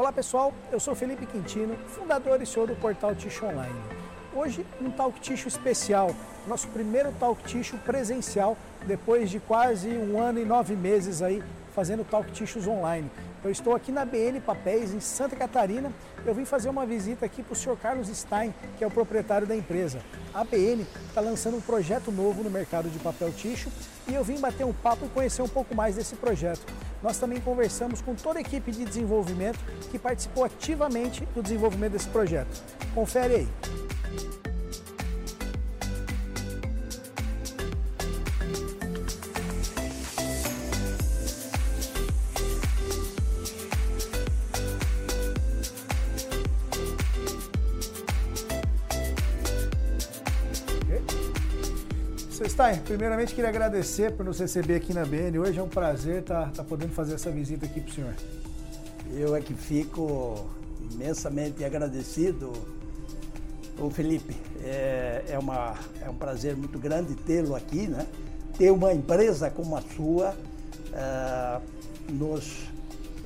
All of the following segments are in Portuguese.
Olá pessoal, eu sou Felipe Quintino, fundador e CEO do portal Ticho Online. Hoje um Talk Ticho especial, nosso primeiro Talk Ticho presencial depois de quase um ano e nove meses aí fazendo Talk Tichos online. Eu estou aqui na BN Papéis, em Santa Catarina. Eu vim fazer uma visita aqui para o senhor Carlos Stein, que é o proprietário da empresa. A BN está lançando um projeto novo no mercado de papel ticho e eu vim bater um papo e conhecer um pouco mais desse projeto. Nós também conversamos com toda a equipe de desenvolvimento que participou ativamente do desenvolvimento desse projeto. Confere aí. Stein, primeiramente queria agradecer por nos receber aqui na BN. Hoje é um prazer estar tá, tá podendo fazer essa visita aqui para o senhor. Eu é que fico imensamente agradecido. O Felipe, é, é, uma, é um prazer muito grande tê-lo aqui, né? Ter uma empresa como a sua uh, nos,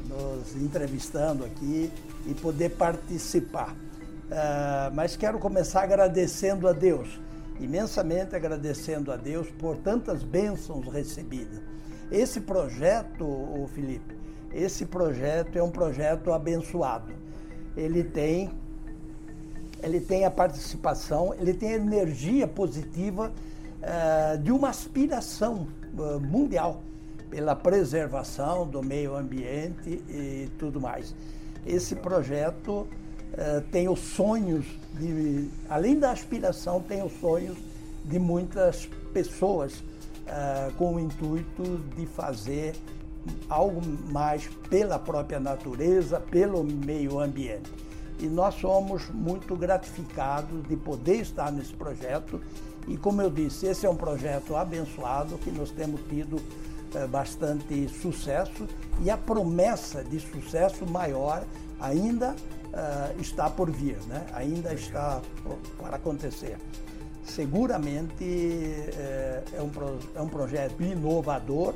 nos entrevistando aqui e poder participar. Uh, mas quero começar agradecendo a Deus imensamente agradecendo a Deus por tantas bênçãos recebidas. Esse projeto, o Felipe, esse projeto é um projeto abençoado. Ele tem ele tem a participação, ele tem a energia positiva uh, de uma aspiração uh, mundial pela preservação do meio ambiente e tudo mais. Esse projeto uh, tem os sonhos de, além da aspiração, tem os sonhos de muitas pessoas uh, com o intuito de fazer algo mais pela própria natureza, pelo meio ambiente. E nós somos muito gratificados de poder estar nesse projeto. E como eu disse, esse é um projeto abençoado que nós temos tido uh, bastante sucesso e a promessa de sucesso maior ainda uh, está por vir, né? ainda está para acontecer. Seguramente uh, é, um é um projeto inovador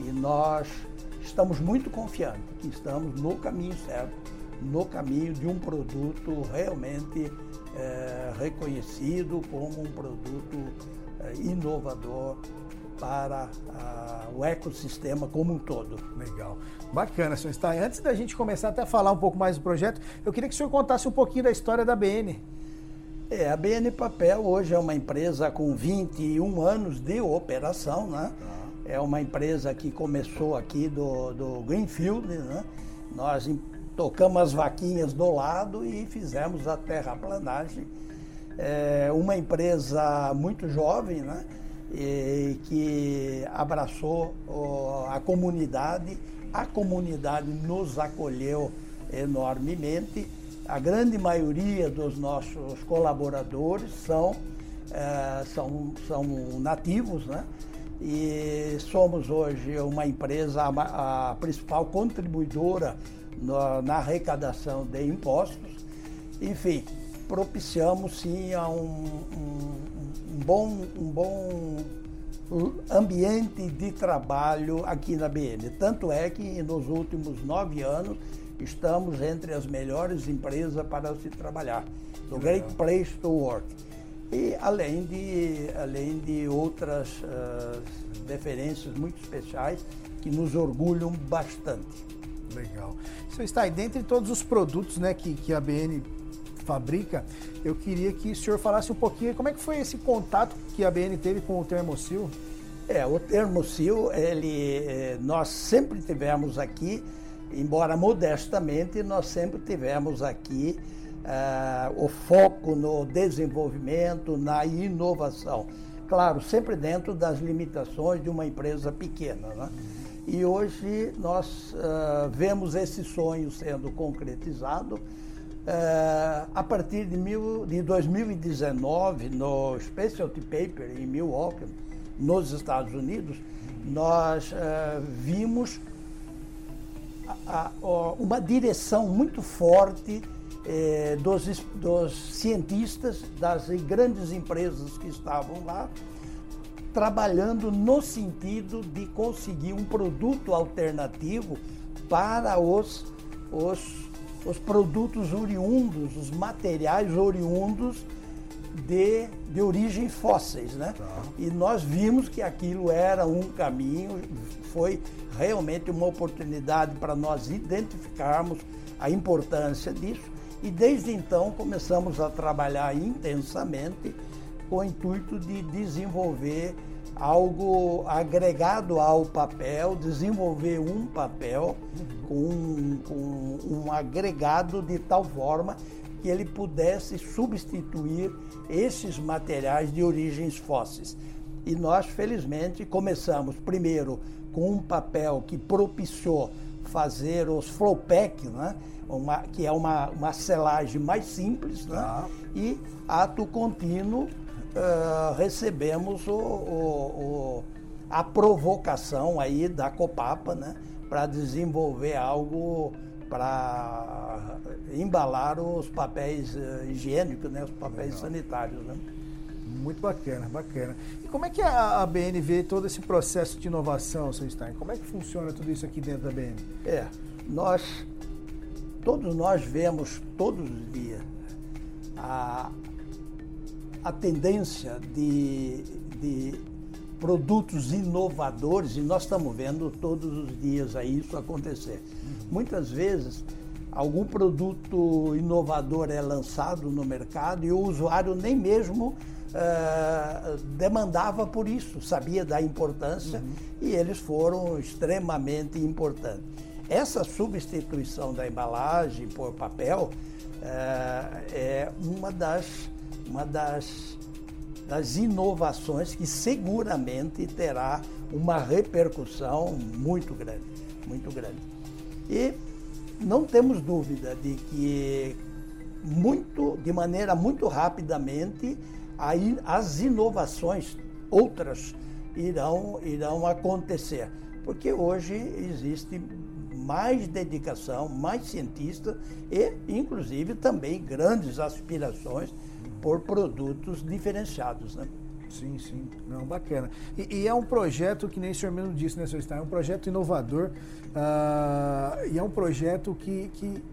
e nós estamos muito confiantes que estamos no caminho certo, no caminho de um produto realmente uh, reconhecido como um produto inovador para uh, o ecossistema como um todo. Legal. Bacana, senhor Stein. Antes da gente começar até a falar um pouco mais do projeto, eu queria que o senhor contasse um pouquinho da história da BN. É, a BN Papel hoje é uma empresa com 21 anos de operação, né? Ah. É uma empresa que começou aqui do, do Greenfield, né? Nós tocamos as vaquinhas do lado e fizemos a terraplanagem. É uma empresa muito jovem, né? E, que abraçou a comunidade. A comunidade nos acolheu enormemente. A grande maioria dos nossos colaboradores são, é, são, são nativos, né? E somos hoje uma empresa, a, principal contribuidora na arrecadação de impostos. Enfim, propiciamos sim a um, um bom, um bom ambiente de trabalho aqui na BN. Tanto é que nos últimos nove anos estamos entre as melhores empresas para se trabalhar. Do Great Place to Work. E além de, além de outras uh, referências muito especiais que nos orgulham bastante. Legal. Você está aí, dentre todos os produtos né, que, que a BN fabrica, eu queria que o senhor falasse um pouquinho como é que foi esse contato que a BN teve com o Termocil. É, o Termocil, ele, eh, nós sempre tivemos aqui, embora modestamente, nós sempre tivemos aqui uh, o foco no desenvolvimento, na inovação. Claro, sempre dentro das limitações de uma empresa pequena. Né? E hoje nós uh, vemos esse sonho sendo concretizado Uh, a partir de, mil, de 2019, no Specialty Paper em Milwaukee, nos Estados Unidos, nós uh, vimos a, a, uma direção muito forte eh, dos, dos cientistas das grandes empresas que estavam lá, trabalhando no sentido de conseguir um produto alternativo para os, os os produtos oriundos, os materiais oriundos de, de origens fósseis, né? Tá. E nós vimos que aquilo era um caminho, foi realmente uma oportunidade para nós identificarmos a importância disso e desde então começamos a trabalhar intensamente com o intuito de desenvolver algo agregado ao papel, desenvolver um papel com, com um agregado de tal forma que ele pudesse substituir esses materiais de origens fósseis. E nós, felizmente, começamos primeiro com um papel que propiciou fazer os flowpack, né? Uma, que é uma, uma selagem mais simples, né? Ah. e ato contínuo uh, recebemos o, o, o, a provocação aí da Copapa né? para desenvolver algo para embalar os papéis uh, higiênicos, né? os papéis Legal. sanitários. Né? Muito bacana, bacana. E como é que a, a BN vê todo esse processo de inovação, seu Stein? Como é que funciona tudo isso aqui dentro da BN? É, nós, todos nós vemos todos os dias a, a tendência de, de produtos inovadores e nós estamos vendo todos os dias aí isso acontecer. Muitas vezes algum produto inovador é lançado no mercado e o usuário nem mesmo uh, demandava por isso, sabia da importância uhum. e eles foram extremamente importantes. Essa substituição da embalagem por papel uh, é uma das, uma das, das inovações que seguramente terá uma repercussão muito grande, muito grande. E não temos dúvida de que muito, de maneira muito rapidamente aí as inovações outras irão, irão acontecer. Porque hoje existe mais dedicação, mais cientistas e, inclusive, também grandes aspirações por produtos diferenciados. Né? Sim, sim. Não, bacana. E, e, é um projeto que nem o senhor mesmo disse, né, senhor Stein? É um projeto inovador uh, e é um projeto que, que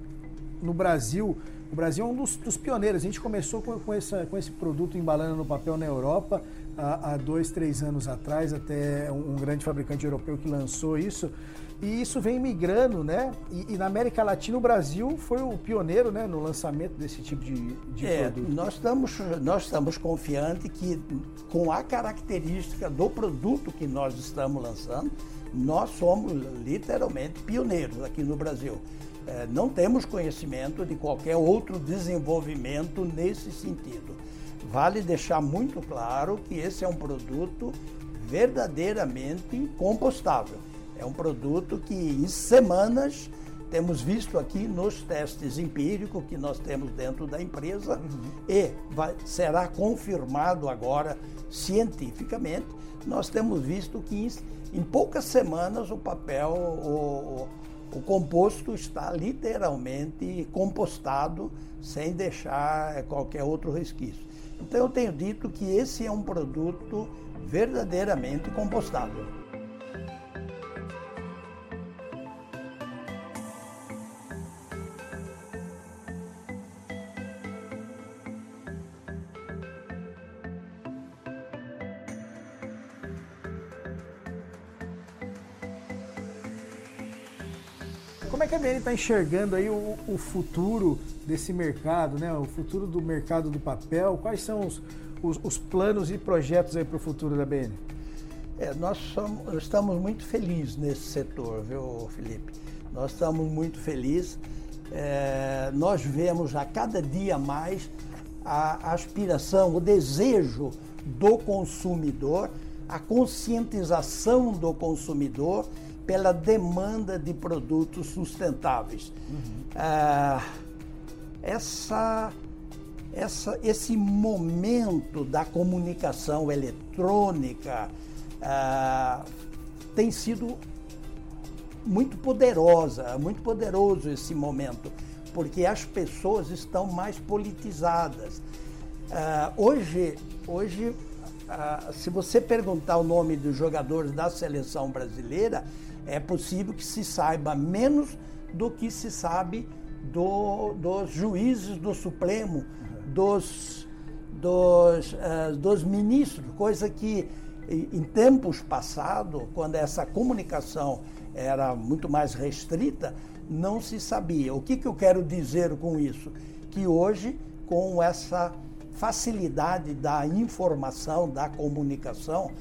no Brasil o Brasil é um dos, dos pioneiros. A gente começou com, com, essa, com esse produto embalando no papel na Europa há, há dois, três anos atrás, até um, um, grande fabricante europeu que lançou isso. E isso vem migrando, né? E, e, na América Latina, o Brasil foi o pioneiro né, no lançamento desse tipo de, de é, produto. Nós estamos, nós estamos confiantes que, com a característica do produto que nós estamos lançando, nós somos literalmente pioneiros aqui no Brasil. É, não temos conhecimento de qualquer outro desenvolvimento nesse sentido. Vale deixar muito claro que esse é um produto verdadeiramente compostável. É um produto que em semanas temos visto aqui nos testes empíricos que nós temos dentro da empresa uhum. e vai, será confirmado agora cientificamente. Nós temos visto que em, em poucas semanas o papel, o, o composto está literalmente compostado sem deixar qualquer outro resquício. Então eu tenho dito que esse é um produto verdadeiramente compostável. BN está enxergando aí o, o, futuro desse mercado, né? O futuro do mercado do papel? Quais são os, os, os planos e projetos aí para o futuro da BN? É, nós somos, estamos muito felizes nesse setor, viu, Felipe? Nós estamos muito felizes. É, nós vemos a cada dia mais a aspiração, o desejo do consumidor, a conscientização do consumidor pela demanda de produtos sustentáveis. Uhum. Ah, essa, essa, esse momento da comunicação eletrônica ah, tem sido muito poderosa, muito poderoso esse momento, porque as pessoas estão mais politizadas. Ah, hoje, hoje se você perguntar o nome dos jogadores da seleção brasileira, é possível que se saiba menos do que se sabe do, dos juízes do Supremo, dos, dos, uh, dos ministros, coisa que em tempos passados, quando essa comunicação era muito mais restrita, não se sabia. O que, que eu quero dizer com isso? Que hoje, com essa facilidade da informação, da comunicação,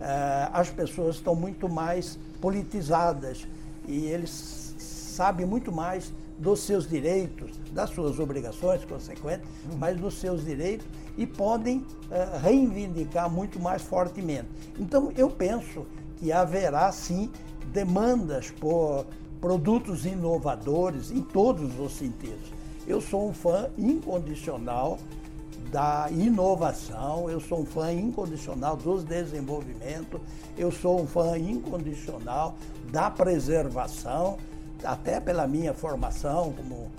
eh, as pessoas estão muito mais politizadas e eles sabem muito mais dos seus direitos, das suas obrigações consequentes, uhum. mas dos seus direitos e podem uh, reivindicar muito mais fortemente. Então, eu penso que haverá sim demandas por produtos inovadores em todos os sentidos. Eu sou um fã incondicional da inovação, eu sou um fã incondicional dos desenvolvimentos, eu sou um fã incondicional da preservação, até pela minha formação, como,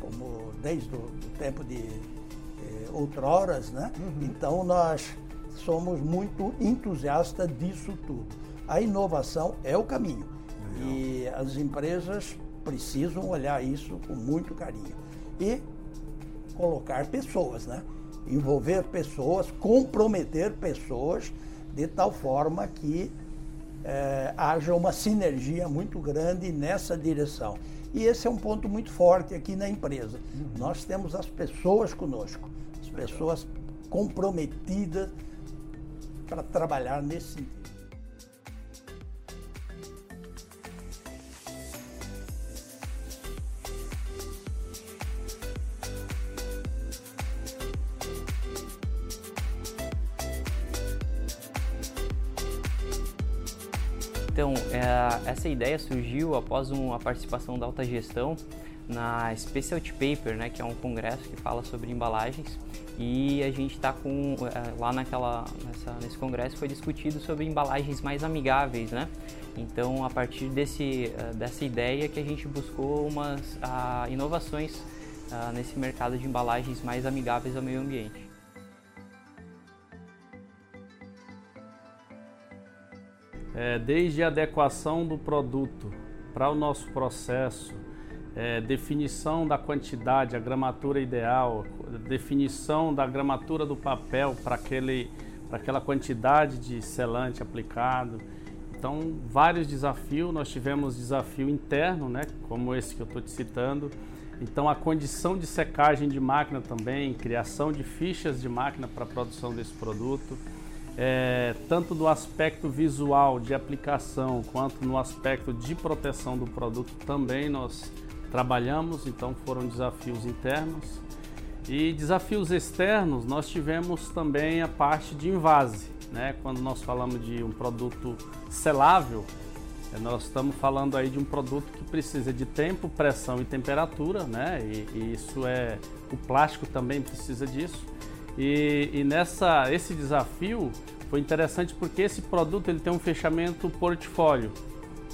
como desde o tempo de eh, outroras, né? Uhum. Então nós somos muito entusiastas disso tudo. A inovação é o caminho Legal. e as empresas precisam olhar isso com muito carinho e colocar pessoas, né? Envolver pessoas, comprometer pessoas de tal forma que é, haja uma sinergia muito grande nessa direção. E esse é um ponto muito forte aqui na empresa. Uhum. Nós temos as pessoas conosco, as pessoas comprometidas para trabalhar nesse sentido. Então, é, essa ideia surgiu após uma participação da alta gestão na Specialty Paper, né, que é um congresso que fala sobre embalagens. E a gente está com é, lá naquela nessa, nesse congresso foi discutido sobre embalagens mais amigáveis, né? Então, a partir desse é, dessa ideia que a gente buscou umas a, inovações a, nesse mercado de embalagens mais amigáveis ao meio ambiente. É, desde a adequação do produto para o nosso processo, é, definição da quantidade, a gramatura ideal, definição da gramatura do papel para aquele para aquela quantidade de selante aplicado. Então, vários desafios. Nós tivemos desafio interno, né, como esse que eu estou te citando. Então, a condição de secagem de máquina também, criação de fichas de máquina para a produção desse produto é, tanto do aspecto visual de aplicação quanto no aspecto de proteção do produto também nós trabalhamos, então foram desafios internos. E desafios externos, nós tivemos também a parte de invase, né? Quando nós falamos de um produto selável, é, nós estamos falando aí de um produto que precisa de tempo, pressão e temperatura, né? E, e isso é o plástico também precisa disso. E, e, nessa esse desafio foi interessante porque esse produto ele tem um fechamento portfólio,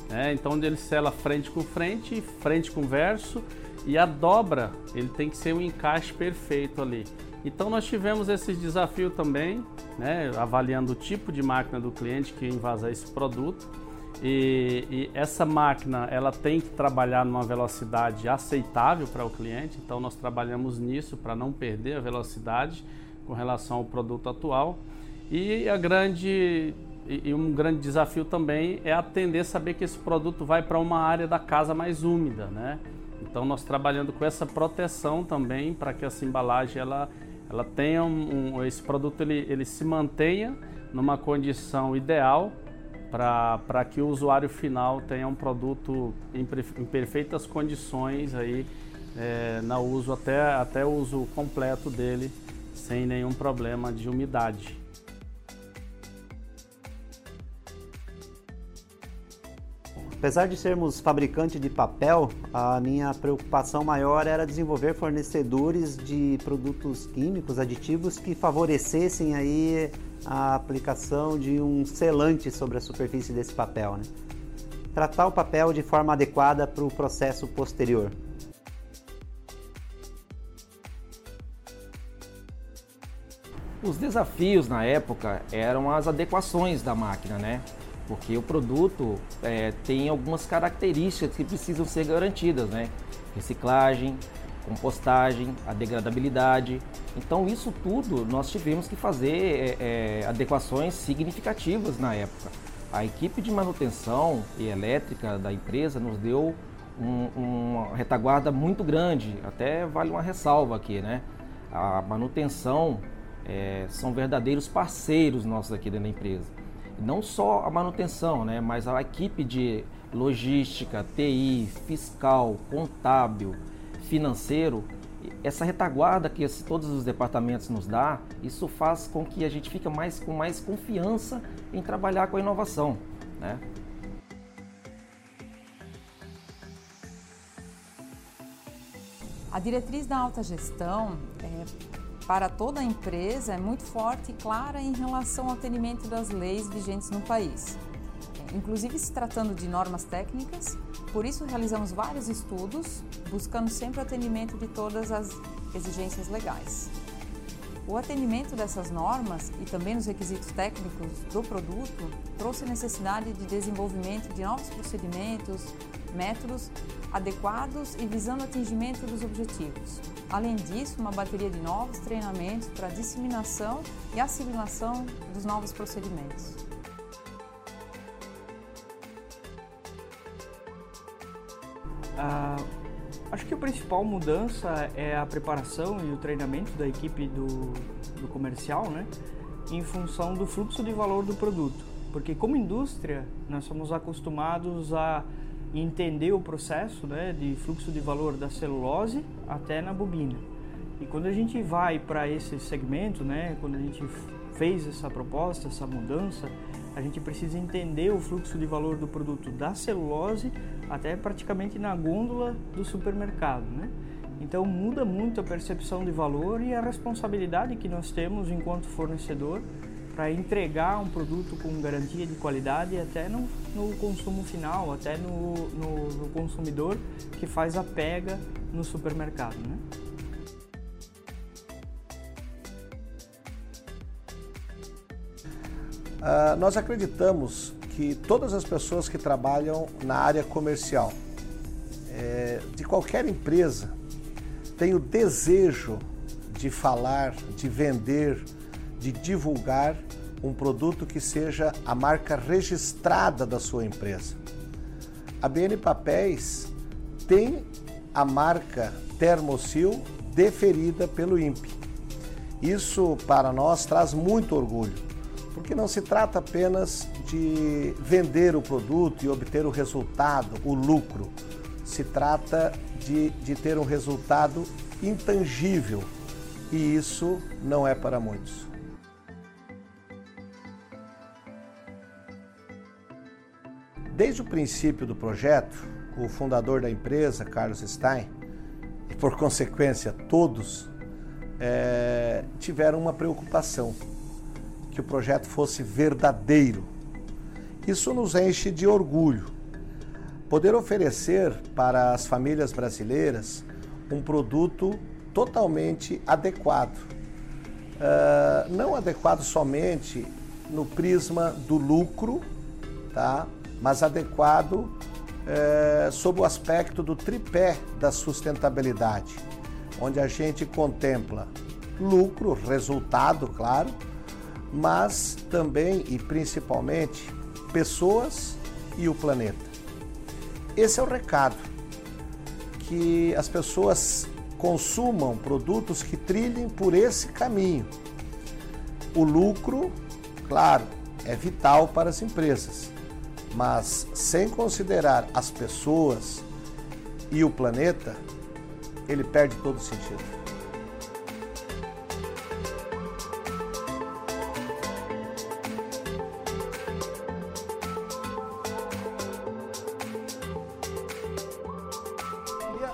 né? então ele sela frente com frente, frente com verso e a dobra ele tem que ser um encaixe perfeito ali. Então nós tivemos esse desafio também, né? avaliando o tipo de máquina do cliente que invasa esse produto. E, e, essa máquina ela tem que trabalhar numa velocidade aceitável para o cliente, então nós trabalhamos nisso para não perder a velocidade com relação ao produto atual. E a grande e um grande desafio também é atender saber que esse produto vai para uma área da casa mais úmida, né? Então nós trabalhando com essa proteção também para que essa embalagem ela ela tenha um, um, esse produto ele, ele se mantenha numa condição ideal para que o usuário final tenha um produto em, em perfeitas condições aí é, na uso até até o uso completo dele sem nenhum problema de umidade. Apesar de sermos fabricante de papel, a minha preocupação maior era desenvolver fornecedores de produtos químicos, aditivos que favorecessem aí a aplicação de um selante sobre a superfície desse papel. Né? Tratar o papel de forma adequada para o processo posterior. Os desafios na época eram as adequações da máquina, né? Porque o produto é, tem algumas características que precisam ser garantidas, né? Reciclagem, compostagem, a degradabilidade. Então isso tudo nós tivemos que fazer é, é, adequações significativas na época. A equipe de manutenção e elétrica da empresa nos deu um, uma retaguarda muito grande, até vale uma ressalva aqui, né? A manutenção é, são verdadeiros parceiros nossos aqui dentro da empresa. Não só a manutenção, né? Mas a equipe de logística, TI, fiscal, contábil, financeiro, essa retaguarda que esse, todos os departamentos nos dá, isso faz com que a gente fique mais, com mais confiança em trabalhar com a inovação. Né? A diretriz da alta gestão é, para toda a empresa é muito forte e clara em relação ao atendimento das leis vigentes no país inclusive se tratando de normas técnicas. Por isso, realizamos vários estudos, buscando sempre o atendimento de todas as exigências legais. O atendimento dessas normas e também nos requisitos técnicos do produto trouxe a necessidade de desenvolvimento de novos procedimentos, métodos adequados e visando o atingimento dos objetivos. Além disso, uma bateria de novos treinamentos para a disseminação e assimilação dos novos procedimentos. Ah, acho que a principal mudança é a preparação e o treinamento da equipe do, do comercial, né? Em função do fluxo de valor do produto. Porque como indústria, nós somos acostumados a entender o processo né, de fluxo de valor da celulose até na bobina. E quando a gente vai para esse segmento, né, quando a gente fez essa proposta, essa mudança, a gente precisa entender o fluxo de valor do produto da celulose até praticamente na gôndola do supermercado, né? Então muda muito a percepção de valor e a responsabilidade que nós temos enquanto fornecedor para entregar um produto com garantia de qualidade até no, no consumo final, até no, no, no, consumidor que faz a pega no supermercado. Né? Uh, nós acreditamos que todas as pessoas que trabalham na área comercial é, de qualquer empresa têm o desejo de falar, de vender, de divulgar um produto que seja a marca registrada da sua empresa. A BN Papéis tem a marca Termocil deferida pelo INPE. Isso para nós traz muito orgulho porque não se trata apenas de vender o produto e obter o resultado, o lucro. Se trata de, de ter um resultado intangível e isso não é para muitos. Desde o princípio do projeto, o fundador da empresa, Carlos Stein, e por consequência todos, é, tiveram uma preocupação que o projeto fosse verdadeiro. Isso nos enche de orgulho. Poder oferecer para as famílias brasileiras um produto totalmente adequado. Uh, não adequado somente no prisma do lucro, tá? Mas adequado uh, sob o aspecto do tripé da sustentabilidade, onde a gente contempla lucro, resultado, claro, mas também e principalmente pessoas e o planeta. Esse é o recado, que as pessoas consumam produtos que trilhem por esse caminho. O lucro, claro, é vital para as empresas, mas sem considerar as pessoas e o planeta, ele perde todo o sentido.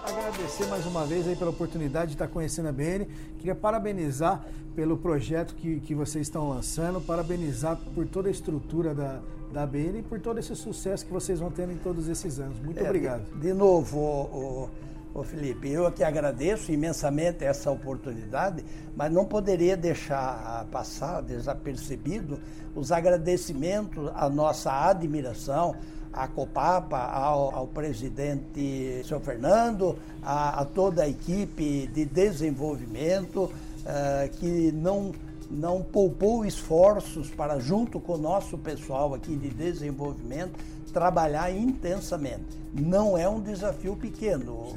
agradecer mais uma vez aí pela oportunidade de estar conhecendo a BN. Queria parabenizar pelo projeto que, que vocês estão lançando, parabenizar por toda a estrutura da, da BN e por todo esse sucesso que vocês vão tendo em todos esses anos. Muito é, obrigado. De, de novo, o, o, o, Felipe, eu que agradeço imensamente essa oportunidade, mas não poderia deixar passar desapercebido os agradecimentos, a nossa admiração à Copapa, ao, ao presidente Sr. Fernando, a, a, toda a equipe de desenvolvimento uh, que não, não poupou esforços para, junto com o nosso pessoal aqui de desenvolvimento, trabalhar intensamente. Não é um desafio pequeno,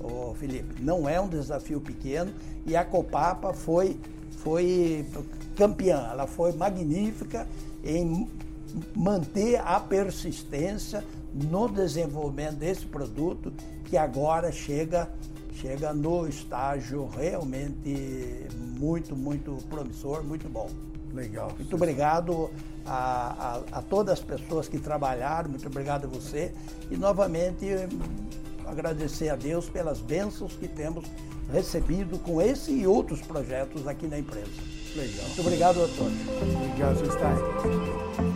o Felipe, não é um desafio pequeno. E a Copapa foi, foi campeã, ela foi magnífica em manter a persistência no desenvolvimento desse produto que agora chega chega no estágio realmente muito muito promissor, muito bom. Legal. Muito obrigado a, a, a todas as pessoas que trabalharam, muito obrigado a você e novamente agradecer a Deus pelas bênçãos que temos recebido com esse e outros projetos aqui na empresa. Legal. Muito obrigado a todos. Obrigado, Stein.